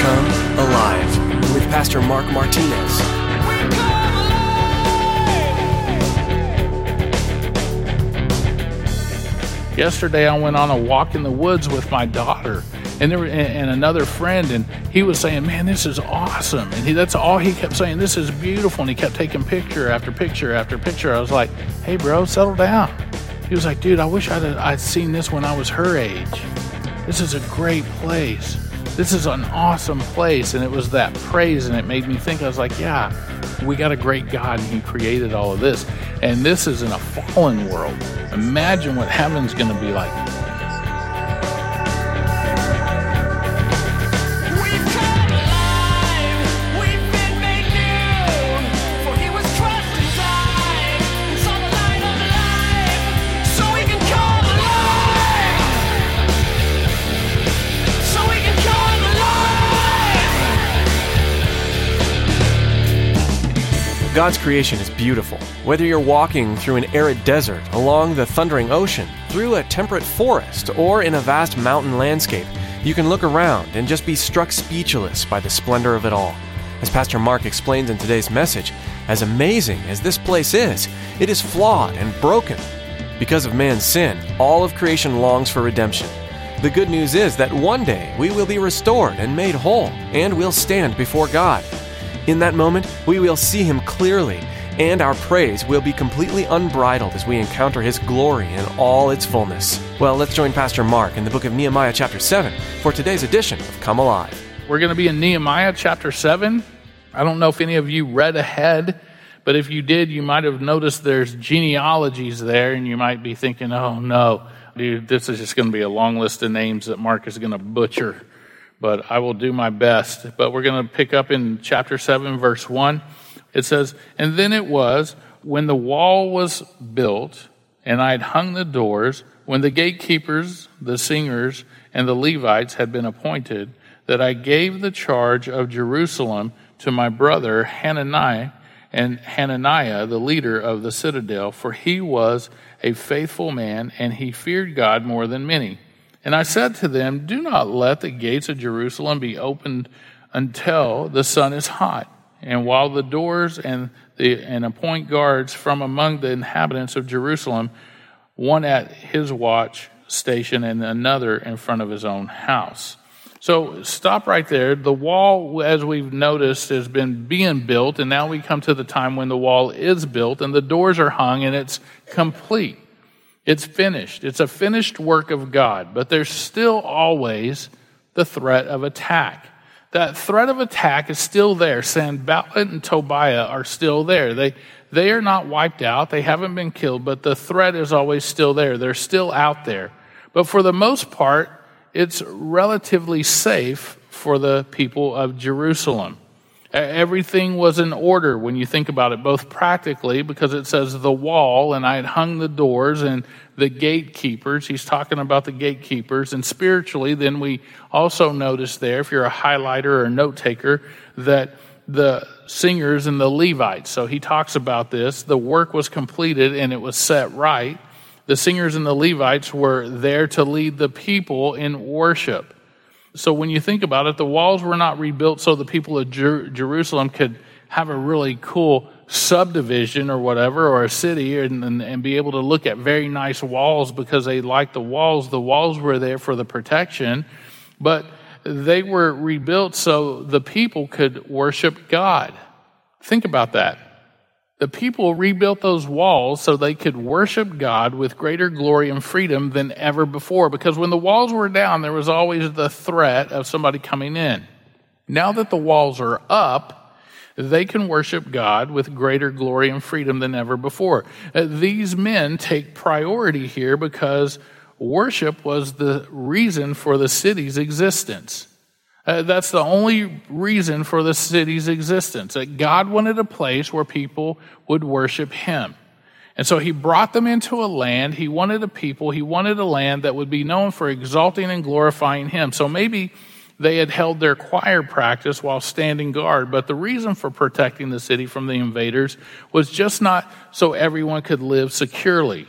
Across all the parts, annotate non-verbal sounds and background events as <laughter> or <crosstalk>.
Come Alive with Pastor Mark Martinez. Yesterday, I went on a walk in the woods with my daughter and there and another friend, and he was saying, "Man, this is awesome!" And he, that's all he kept saying. This is beautiful, and he kept taking picture after picture after picture. I was like, "Hey, bro, settle down." He was like, "Dude, I wish I'd I'd seen this when I was her age. This is a great place. This is an awesome place." And it was that praise, and it made me think. I was like, "Yeah, we got a great God, and He created all of this, and this is in a fallen world. Imagine what heaven's going to be like." God's creation is beautiful. Whether you're walking through an arid desert, along the thundering ocean, through a temperate forest, or in a vast mountain landscape, you can look around and just be struck speechless by the splendor of it all. As Pastor Mark explains in today's message, as amazing as this place is, it is flawed and broken. Because of man's sin, all of creation longs for redemption. The good news is that one day we will be restored and made whole, and we'll stand before God. In that moment, we will see Him clearly, and our praise will be completely unbridled as we encounter His glory in all its fullness. Well, let's join Pastor Mark in the book of Nehemiah, chapter 7, for today's edition of Come Alive. We're going to be in Nehemiah chapter 7. I don't know if any of you read ahead, but if you did, you might have noticed there's genealogies there, and you might be thinking, oh no, dude, this is just going to be a long list of names that Mark is going to butcher but I will do my best. But we're going to pick up in chapter 7, verse 1. It says, And then it was when the wall was built, and I had hung the doors, when the gatekeepers, the singers, and the Levites had been appointed, that I gave the charge of Jerusalem to my brother Hanani and Hananiah, the leader of the citadel, for he was a faithful man, and he feared God more than many. And I said to them, Do not let the gates of Jerusalem be opened until the sun is hot, and while the doors and, the, and appoint guards from among the inhabitants of Jerusalem, one at his watch station and another in front of his own house. So stop right there. The wall, as we've noticed, has been being built, and now we come to the time when the wall is built and the doors are hung and it's complete. It's finished. It's a finished work of God, but there's still always the threat of attack. That threat of attack is still there. Sanballat and Tobiah are still there. They, they are not wiped out. They haven't been killed, but the threat is always still there. They're still out there. But for the most part, it's relatively safe for the people of Jerusalem. Everything was in order when you think about it, both practically, because it says the wall, and I had hung the doors and the gatekeepers. He's talking about the gatekeepers. And spiritually, then we also notice there, if you're a highlighter or a note taker, that the singers and the Levites. So he talks about this. The work was completed and it was set right. The singers and the Levites were there to lead the people in worship. So when you think about it, the walls were not rebuilt so the people of Jer- Jerusalem could have a really cool subdivision or whatever, or a city, and, and, and, be able to look at very nice walls because they liked the walls. The walls were there for the protection, but they were rebuilt so the people could worship God. Think about that. The people rebuilt those walls so they could worship God with greater glory and freedom than ever before. Because when the walls were down, there was always the threat of somebody coming in. Now that the walls are up, they can worship God with greater glory and freedom than ever before. Uh, these men take priority here because worship was the reason for the city's existence. Uh, that's the only reason for the city's existence. That God wanted a place where people would worship Him. And so He brought them into a land. He wanted a people. He wanted a land that would be known for exalting and glorifying Him. So maybe they had held their choir practice while standing guard, but the reason for protecting the city from the invaders was just not so everyone could live securely.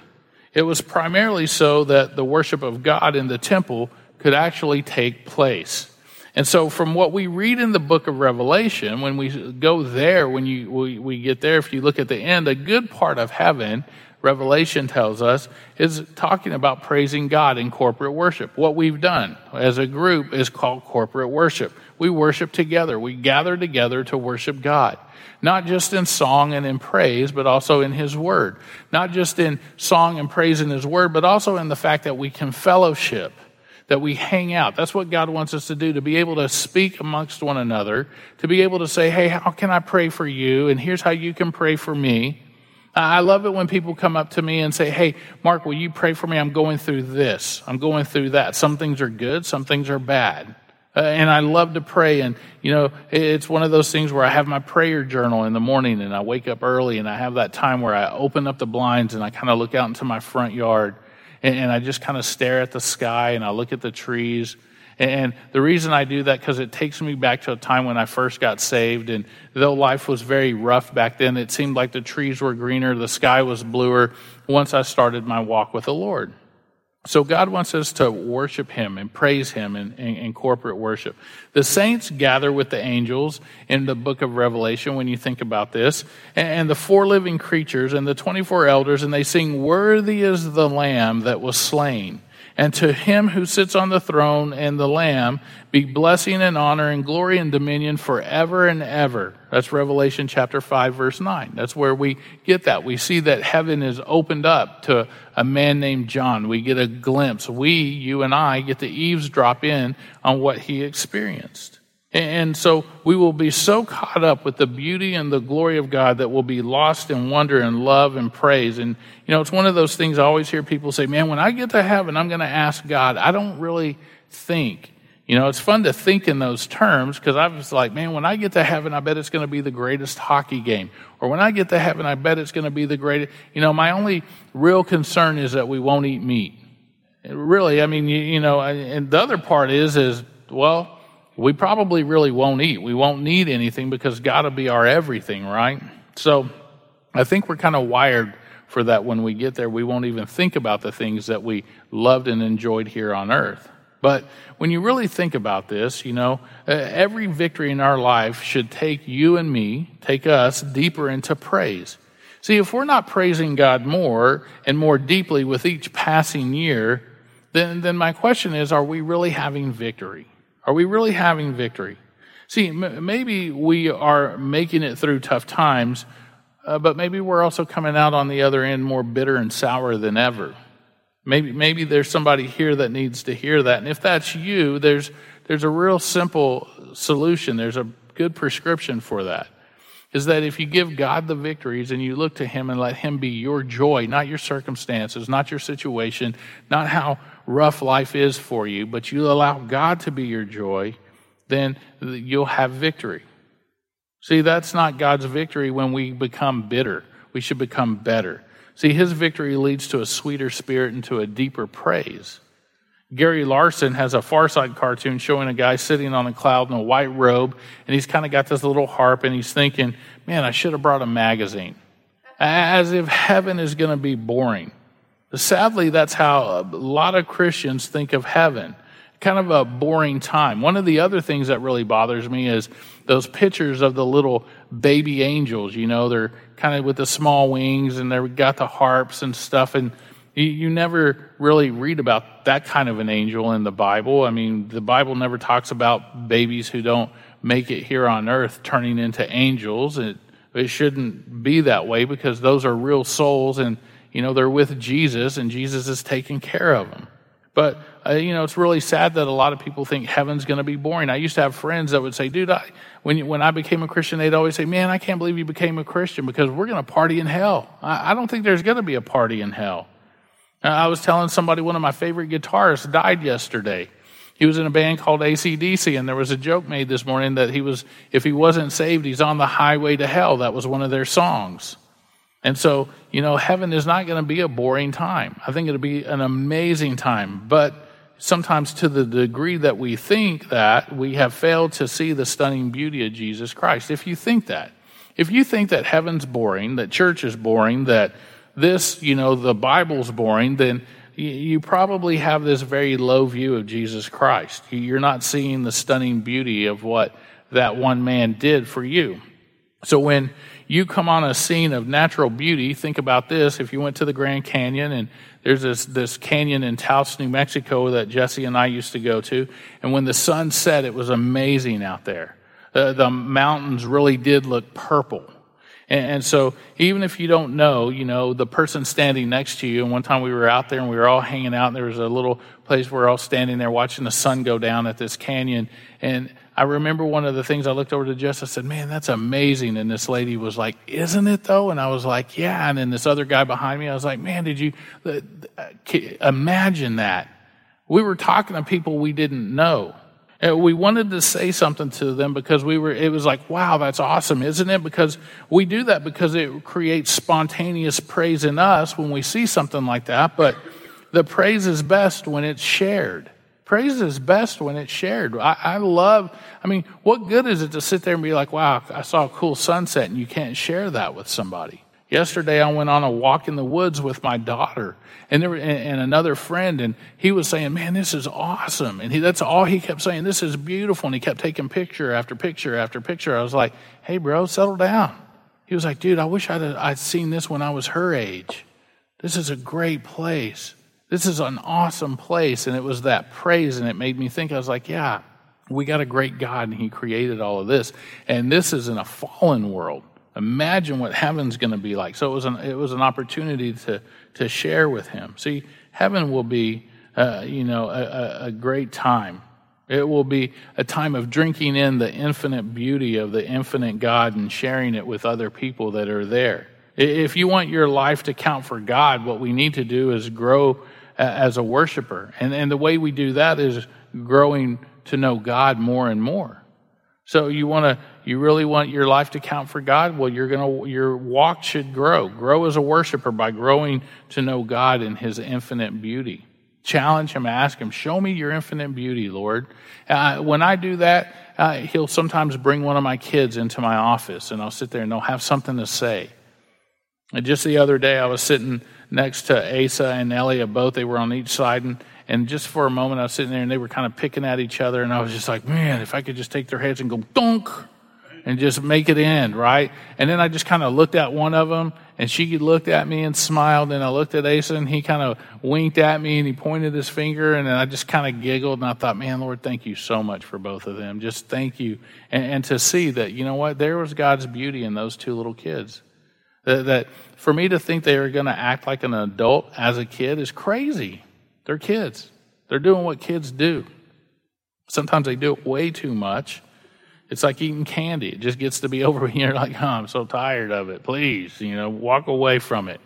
It was primarily so that the worship of God in the temple could actually take place. And so, from what we read in the book of Revelation, when we go there, when you, we, we get there, if you look at the end, a good part of heaven, Revelation tells us, is talking about praising God in corporate worship. What we've done as a group is called corporate worship. We worship together. We gather together to worship God. Not just in song and in praise, but also in His Word. Not just in song and praise in His Word, but also in the fact that we can fellowship that we hang out. That's what God wants us to do, to be able to speak amongst one another, to be able to say, hey, how can I pray for you? And here's how you can pray for me. I love it when people come up to me and say, Hey, Mark, will you pray for me? I'm going through this. I'm going through that. Some things are good, some things are bad. Uh, and I love to pray. And, you know, it's one of those things where I have my prayer journal in the morning and I wake up early and I have that time where I open up the blinds and I kind of look out into my front yard and, and I just kind of stare at the sky and I look at the trees. And the reason I do that, because it takes me back to a time when I first got saved. And though life was very rough back then, it seemed like the trees were greener, the sky was bluer once I started my walk with the Lord. So God wants us to worship Him and praise Him in, in, in, corporate worship. The saints gather with the angels in the book of Revelation when you think about this, and, and the four living creatures and the 24 elders, and they sing, Worthy is the Lamb that was slain and to him who sits on the throne and the Lamb be blessing and honor and glory and dominion forever and ever. That's Revelation chapter 5, verse 9. That's where we get that. We see that heaven is opened up to a man named John. We get a glimpse. We, you and I, get to eavesdrop in on what he experienced. And so we will be so caught up with the beauty and the glory of God that we'll be lost in wonder and love and praise. And, you know, it's one of those things I always hear people say, man, when I get to heaven, I'm going to ask God. I don't really think. You know, it's fun to think in those terms because I was like, man, when I get to heaven, I bet it's going to be the greatest hockey game. Or when I get to heaven, I bet it's going to be the greatest. You know, my only real concern is that we won't eat meat. Really, I mean, you, you know, and the other part is, is, well, we probably really won't eat. We won't need anything because God will be our everything, right? So I think we're kind of wired for that when we get there. We won't even think about the things that we loved and enjoyed here on earth. But when you really think about this, you know, every victory in our life should take you and me, take us deeper into praise. See, if we're not praising God more and more deeply with each passing year, then, then my question is, are we really having victory? Are we really having victory? See, m- maybe we are making it through tough times, uh, but maybe we're also coming out on the other end more bitter and sour than ever. Maybe, maybe there's somebody here that needs to hear that. And if that's you, there's, there's a real simple solution. There's a good prescription for that. Is that if you give God the victories and you look to Him and let Him be your joy, not your circumstances, not your situation, not how rough life is for you, but you allow God to be your joy, then you'll have victory. See, that's not God's victory when we become bitter. We should become better. See, his victory leads to a sweeter spirit and to a deeper praise. Gary Larson has a Far Side cartoon showing a guy sitting on a cloud in a white robe, and he's kind of got this little harp, and he's thinking, man, I should have brought a magazine. As if heaven is going to be boring. Sadly, that's how a lot of Christians think of heaven. Kind of a boring time. One of the other things that really bothers me is those pictures of the little baby angels. You know, they're kind of with the small wings and they've got the harps and stuff. And you, never really read about that kind of an angel in the Bible. I mean, the Bible never talks about babies who don't make it here on earth turning into angels. It, it shouldn't be that way because those are real souls and you know, they're with Jesus and Jesus is taking care of them. But, uh, you know, it's really sad that a lot of people think heaven's going to be boring. I used to have friends that would say, dude, I, when, you, when I became a Christian, they'd always say, man, I can't believe you became a Christian because we're going to party in hell. I, I, don't think there's going to be a party in hell. Uh, I was telling somebody one of my favorite guitarists died yesterday. He was in a band called AC/DC, and there was a joke made this morning that he was, if he wasn't saved, he's on the highway to hell. That was one of their songs. And so, you know, heaven is not going to be a boring time. I think it'll be an amazing time. But sometimes, to the degree that we think that, we have failed to see the stunning beauty of Jesus Christ. If you think that, if you think that heaven's boring, that church is boring, that this, you know, the Bible's boring, then you probably have this very low view of Jesus Christ. You're not seeing the stunning beauty of what that one man did for you. So when you come on a scene of natural beauty, think about this. If you went to the Grand Canyon and there's this, this canyon in Taos, New Mexico that Jesse and I used to go to, and when the sun set, it was amazing out there. The mountains really did look purple. And, so even if you don't know, you know, the person standing next to you, and one time we were out there and we were all hanging out, and there was a little place we are all standing there watching the sun go down at this canyon. And I remember one of the things I looked over to Jess, I said, Man, that's amazing. And this lady was like, Isn't it though? And I was like, Yeah. And then this other guy behind me, I was like, Man, did you uh, imagine that? We were talking to people we didn't know. And we wanted to say something to them because we were, it was like, wow, that's awesome, isn't it? Because we do that because it creates spontaneous praise in us when we see something like that. But the praise is best when it's shared. Praise is best when it's shared. I, I, love, I mean, what good is it to sit there and be like, wow, I saw a cool sunset and you can't share that with somebody? Yesterday, I went on a walk in the woods with my daughter and, there, and another friend, and he was saying, "Man, this is awesome!" And he, that's all he kept saying. This is beautiful, and he kept taking picture after picture after picture. I was like, "Hey, bro, settle down." He was like, "Dude, I wish I'd I'd seen this when I was her age. This is a great place. This is an awesome place." And it was that praise, and it made me think. I was like, "Yeah, we got a great God, and He created all of this, and this is in a fallen world." Imagine what heaven's going to be like. So it was an, it was an opportunity to, to share with him. See, heaven will be, uh, you know, a, a great time. It will be a time of drinking in the infinite beauty of the infinite God and sharing it with other people that are there. If you want your life to count for God, what we need to do is grow as a worshiper. And, and the way we do that is growing to know God more and more. So you want to you really want your life to count for God? Well, you're going to, your walk should grow. Grow as a worshiper by growing to know God in his infinite beauty. Challenge him, ask him, show me your infinite beauty, Lord. Uh, when I do that, uh, he'll sometimes bring one of my kids into my office and I'll sit there and they'll have something to say. And just the other day, I was sitting next to Asa and Elia, both. They were on each side. And, and just for a moment, I was sitting there and they were kind of picking at each other. And I was just like, man, if I could just take their heads and go, dunk and just make it end, right? And then I just kind of looked at one of them, and she looked at me and smiled. And I looked at Asa, and he kind of winked at me, and he pointed his finger, and I just kind of giggled, and I thought, man, Lord, thank you so much for both of them. Just thank you, and, and to see that, you know what, there was God's beauty in those two little kids. That, that for me to think they are going to act like an adult as a kid is crazy. They're kids. They're doing what kids do. Sometimes they do it way too much it's like eating candy. It just gets to be <laughs> over and you're like, oh, I'm so tired of it. Please, you know, walk away from it.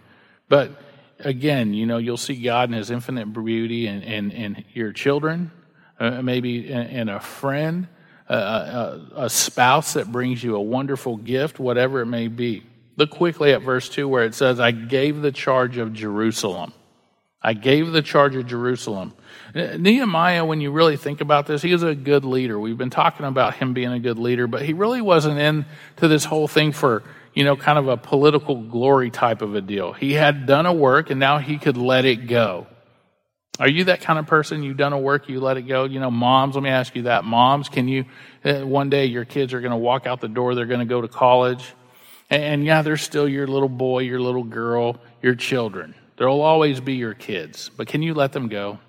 But again, you know, you'll see God in his infinite beauty in, in, in your children, uh, maybe in, in, a friend, uh, a, a spouse that brings you a wonderful gift, whatever it may be. Look quickly at verse 2 where it says, I gave the charge of Jerusalem. I gave the charge of Jerusalem. Nehemiah, when you really think about this, he was a good leader. We've been talking about him being a good leader, but he really wasn't into this whole thing for, you know, kind of a political glory type of a deal. He had done a work and now he could let it go. Are you that kind of person? You've done a work, you let it go? You know, moms, let me ask you that. Moms, can you, uh, one day your kids are going to walk out the door, they're going to go to college. And, and yeah, they're still your little boy, your little girl, your children. There'll always be your kids, but can you let them go?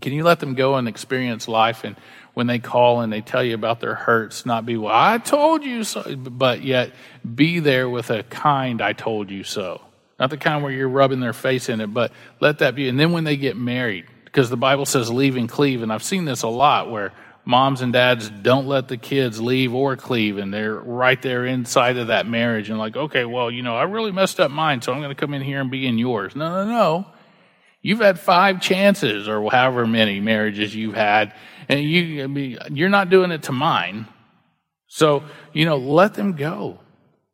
Can you let them go and experience life? And when they call and they tell you about their hurts, not be, well, I told you so, but yet be there with a kind, I told you so. Not the kind where you're rubbing their face in it, but let that be. And then when they get married, because the Bible says leave and cleave, and I've seen this a lot where moms and dads don't let the kids leave or cleave and they're right there inside of that marriage and like okay well you know i really messed up mine so i'm going to come in here and be in yours. No no no. You've had five chances or however many marriages you've had and you I mean, you're not doing it to mine. So you know let them go.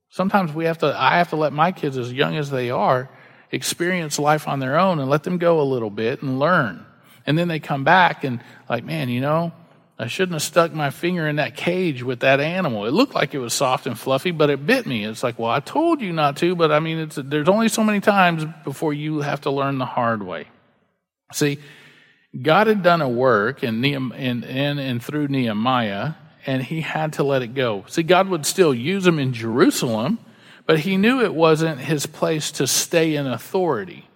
Sometimes we have to i have to let my kids as young as they are experience life on their own and let them go a little bit and learn. And then they come back and like man you know I shouldn't have stuck my finger in that cage with that animal. It looked like it was soft and fluffy, but it bit me. It's like, well, I told you not to, but I mean, there's only so many times before you have to learn the hard way. See, God had done a work in, in, in and through Nehemiah, and he had to let it go. See, God would still use him in Jerusalem, but he knew it wasn't his place to stay in authority.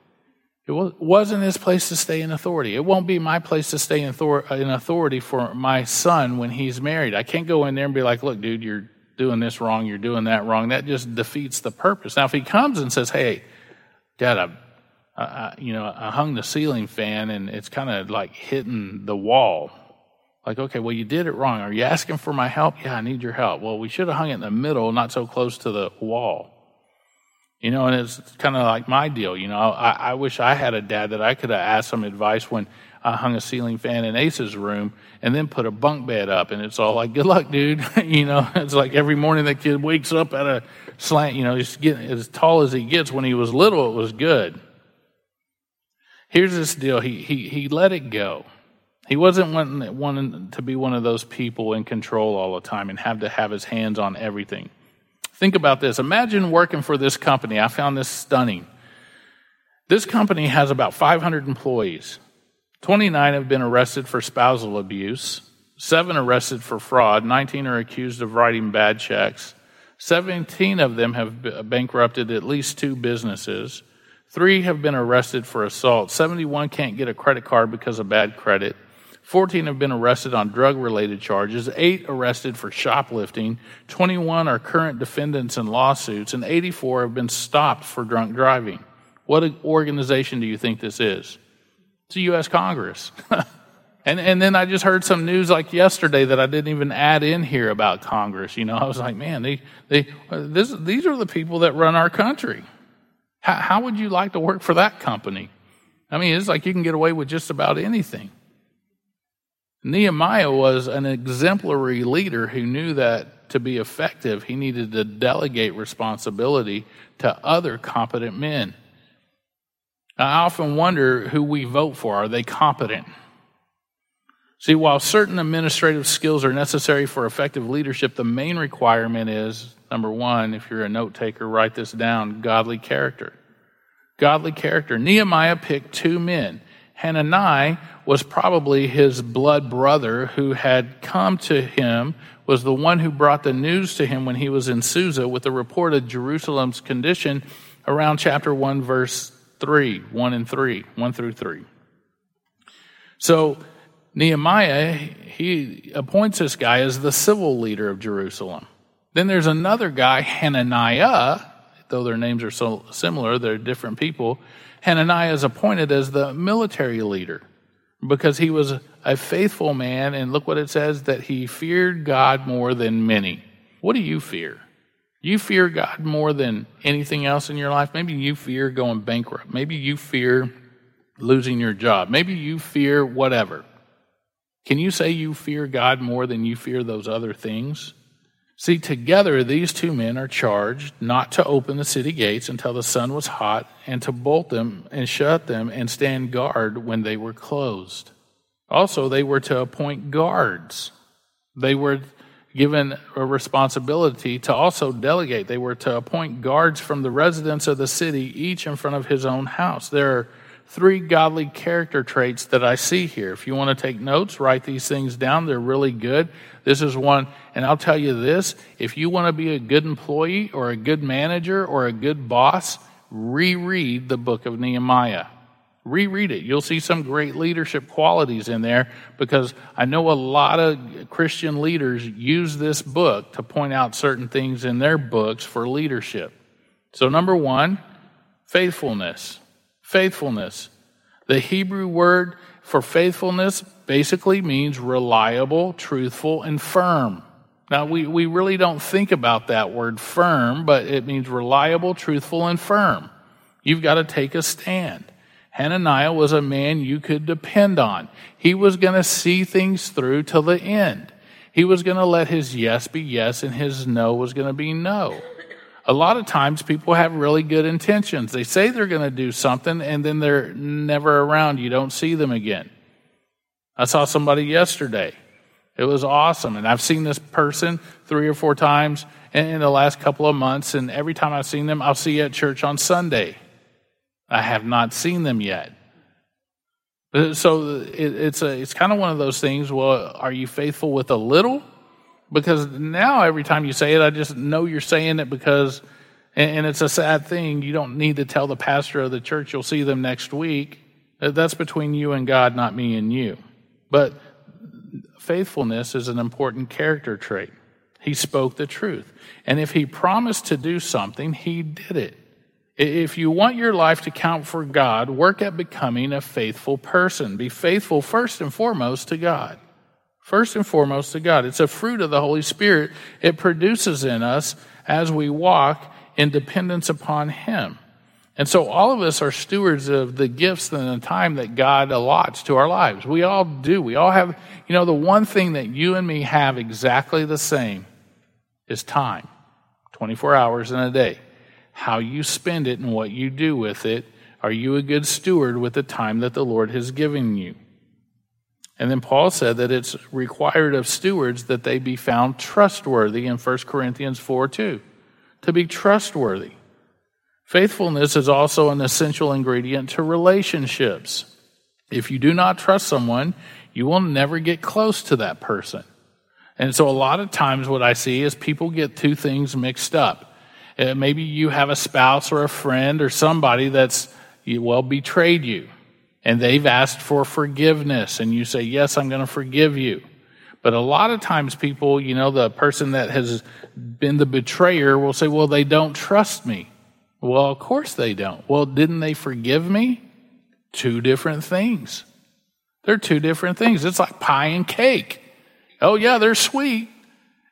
It wasn't his place to stay in authority. It won't be my place to stay in authority for my son when he's married. I can't go in there and be like, look, dude, you're doing this wrong, you're doing that wrong. That just defeats the purpose. Now, if he comes and says, hey, Dad, I I, you know, I hung the ceiling fan and it's kind of like hitting the wall. Like, okay, well, you did it wrong. Are you asking for my help? Yeah, I need your help. Well, we should have hung it in the middle, not so close to the wall. You know, and it's kind of like my deal. You know, I, I wish I had a dad that I could have asked some advice when I hung a ceiling fan in Ace's room and then put a bunk bed up. And it's all like, good luck, dude. <laughs> you know, it's like every morning that kid wakes up at a slant, you know, he's getting as tall as he gets. When he was little, it was good. Here's this deal. He, he, he let it go. He wasn't wanting, wanting to be one of those people in control all the time and have to have his hands on everything. Think about this. Imagine working for this company. I found this stunning. This company has about 500 employees. 29 have been arrested for spousal abuse, 7 arrested for fraud, 19 are accused of writing bad checks, 17 of them have bankrupted at least two businesses. Three have been arrested for assault. 71 can't get a credit card because of bad credit. 14 have been arrested on drug related charges. Eight arrested for shoplifting. 21 are current defendants in lawsuits. And 84 have been stopped for drunk driving. What organization do you think this is? It's the U.S. Congress. <laughs> and, and then I just heard some news like yesterday that I didn't even add in here about Congress. You know, I was like, man, they, they, this, these are the people that run our country. How, how would you like to work for that company? I mean, it's like you can get away with just about anything. Nehemiah was an exemplary leader who knew that to be effective, he needed to delegate responsibility to other competent men. I often wonder who we vote for. Are they competent? See, while certain administrative skills are necessary for effective leadership, the main requirement is number one, if you're a note taker, write this down godly character. Godly character. Nehemiah picked two men. Hanani was probably his blood brother who had come to him, was the one who brought the news to him when he was in Susa with the report of Jerusalem's condition around chapter 1, verse 3, 1 and 3, 1 through 3. So, Nehemiah, he appoints this guy as the civil leader of Jerusalem. Then there's another guy, Hananiah, though their names are so similar, they're different people. Hananiah is appointed as the military leader because he was a faithful man, and look what it says that he feared God more than many. What do you fear? You fear God more than anything else in your life? Maybe you fear going bankrupt. Maybe you fear losing your job. Maybe you fear whatever. Can you say you fear God more than you fear those other things? See, together these two men are charged not to open the city gates until the sun was hot, and to bolt them and shut them and stand guard when they were closed. Also, they were to appoint guards. They were given a responsibility to also delegate. They were to appoint guards from the residents of the city, each in front of his own house. There are three godly character traits that I see here. If you want to take notes, write these things down. They're really good. This is one, and I'll tell you this if you want to be a good employee or a good manager or a good boss, reread the book of Nehemiah. Reread it. You'll see some great leadership qualities in there because I know a lot of Christian leaders use this book to point out certain things in their books for leadership. So, number one, faithfulness faithfulness. The Hebrew word for faithfulness basically means reliable, truthful, and firm. Now, we, we really don't think about that word firm, but it means reliable, truthful, and firm. You've got to take a stand. Hananiah was a man you could depend on. He was going to see things through till the end. He was going to let his yes be yes and his no was going to be no a lot of times people have really good intentions. They say they're going to do something and then they're never around. You don't see them again. I saw somebody yesterday. It was awesome. And I've seen this person three or four times in the last couple of months. And every time I've seen them, I'll see you at church on Sunday. I have not seen them yet. Uh, so it's a, it's kind of one of those things. Well, are you faithful with a little? Because now every time you say it, I just know you're saying it because, and it's a sad thing. You don't need to tell the pastor of the church you'll see them next week. Uh, that's between you and God, not me and you. But faithfulness is an important character trait. He spoke the truth. And if he promised to do something, he did it. If you want your life to count for God, work at becoming a faithful person. Be faithful first and foremost to God. First and foremost to God. It's a fruit of the Holy Spirit. It produces in us as we walk in dependence upon Him. And so all of us are stewards of the gifts and the time that God allots to our lives. We all do. We all have, you know, the one thing that you and me have exactly the same is time 24 hours in a day how you spend it and what you do with it. Are you a good steward with the time that the Lord has given you? And then Paul said that it's required of stewards that they be found trustworthy in 1 Corinthians 4 2. To be trustworthy. Faithfulness is also an essential ingredient to relationships. If you do not trust someone, you will never get close to that person. And so, a lot of times, what I see is people get two things mixed up. Uh, maybe you have a spouse or a friend or somebody that's, well, betrayed you and they've asked for forgiveness and you say, yes, I'm going to forgive you. But a lot of times people, you know, the person that has been the betrayer will say, well, they don't trust me. Well, of course they don't. Well, didn't they forgive me? Two different things. They're two different things. It's like pie and cake. Oh, yeah, they're sweet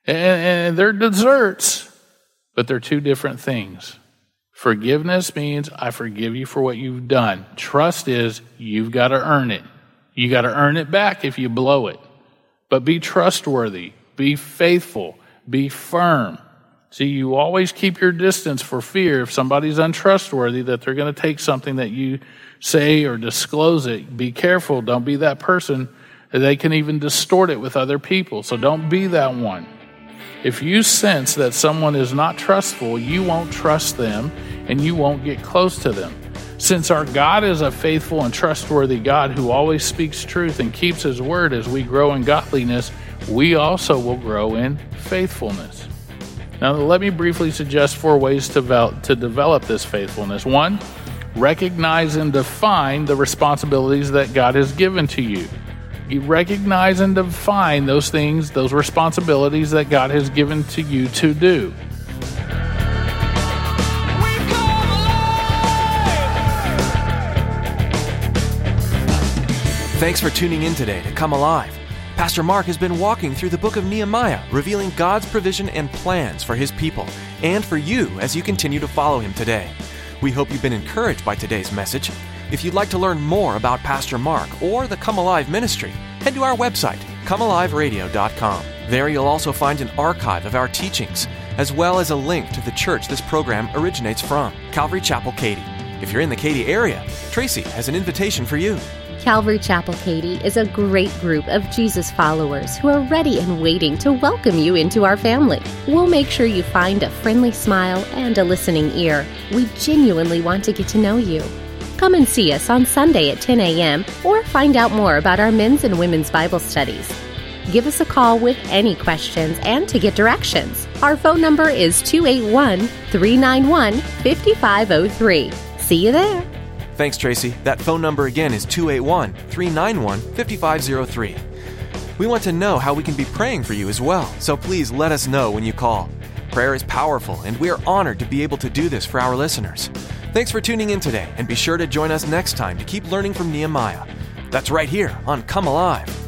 and, and they're desserts but they're two different things. Forgiveness means I forgive you for what you've done. Trust is you've got to earn it. You got to earn it back if you blow it. But be trustworthy, be faithful, be firm. See, you always keep your distance for fear if somebody's untrustworthy that they're going to take something that you say or disclose it. Be careful. Don't be that person. They can even distort it with other people. So don't be that one. If you sense that someone is not trustful, you won't trust them and you won't get close to them. Since our God is a faithful and trustworthy God who always speaks truth and keeps his word as we grow in godliness, we also will grow in faithfulness. Now, let me briefly suggest four ways to develop, to develop this faithfulness. One, recognize and define the responsibilities that God has given to you. You recognize and define those things, those responsibilities that God has given to you to do. Thanks for tuning in today to Come Alive. Pastor Mark has been walking through the book of Nehemiah, revealing God's provision and plans for his people and for you as you continue to follow him today. We hope you've been encouraged by today's message if you'd like to learn more about Pastor Mark or the Come Alive ministry, head to our website, comealiveradio.com. There you'll also find an archive of our teachings, as well as a link to the church this program originates from, Calvary Chapel Katy. If you're in the Katy area, Tracy has an invitation for you. Calvary Chapel Katy is a great group of Jesus followers who are ready and waiting to welcome you into our family. We'll make sure you find a friendly smile and a listening ear. We genuinely want to get to know you. Come and see us on Sunday at 10 a.m. or find out more about our men's and women's Bible studies. Give us a call with any questions and to get directions. Our phone number is 281 391 5503. See you there. Thanks, Tracy. That phone number again is 281 391 5503. We want to know how we can be praying for you as well, so please let us know when you call. Prayer is powerful, and we are honored to be able to do this for our listeners. Thanks for tuning in today, and be sure to join us next time to keep learning from Nehemiah. That's right here on Come Alive.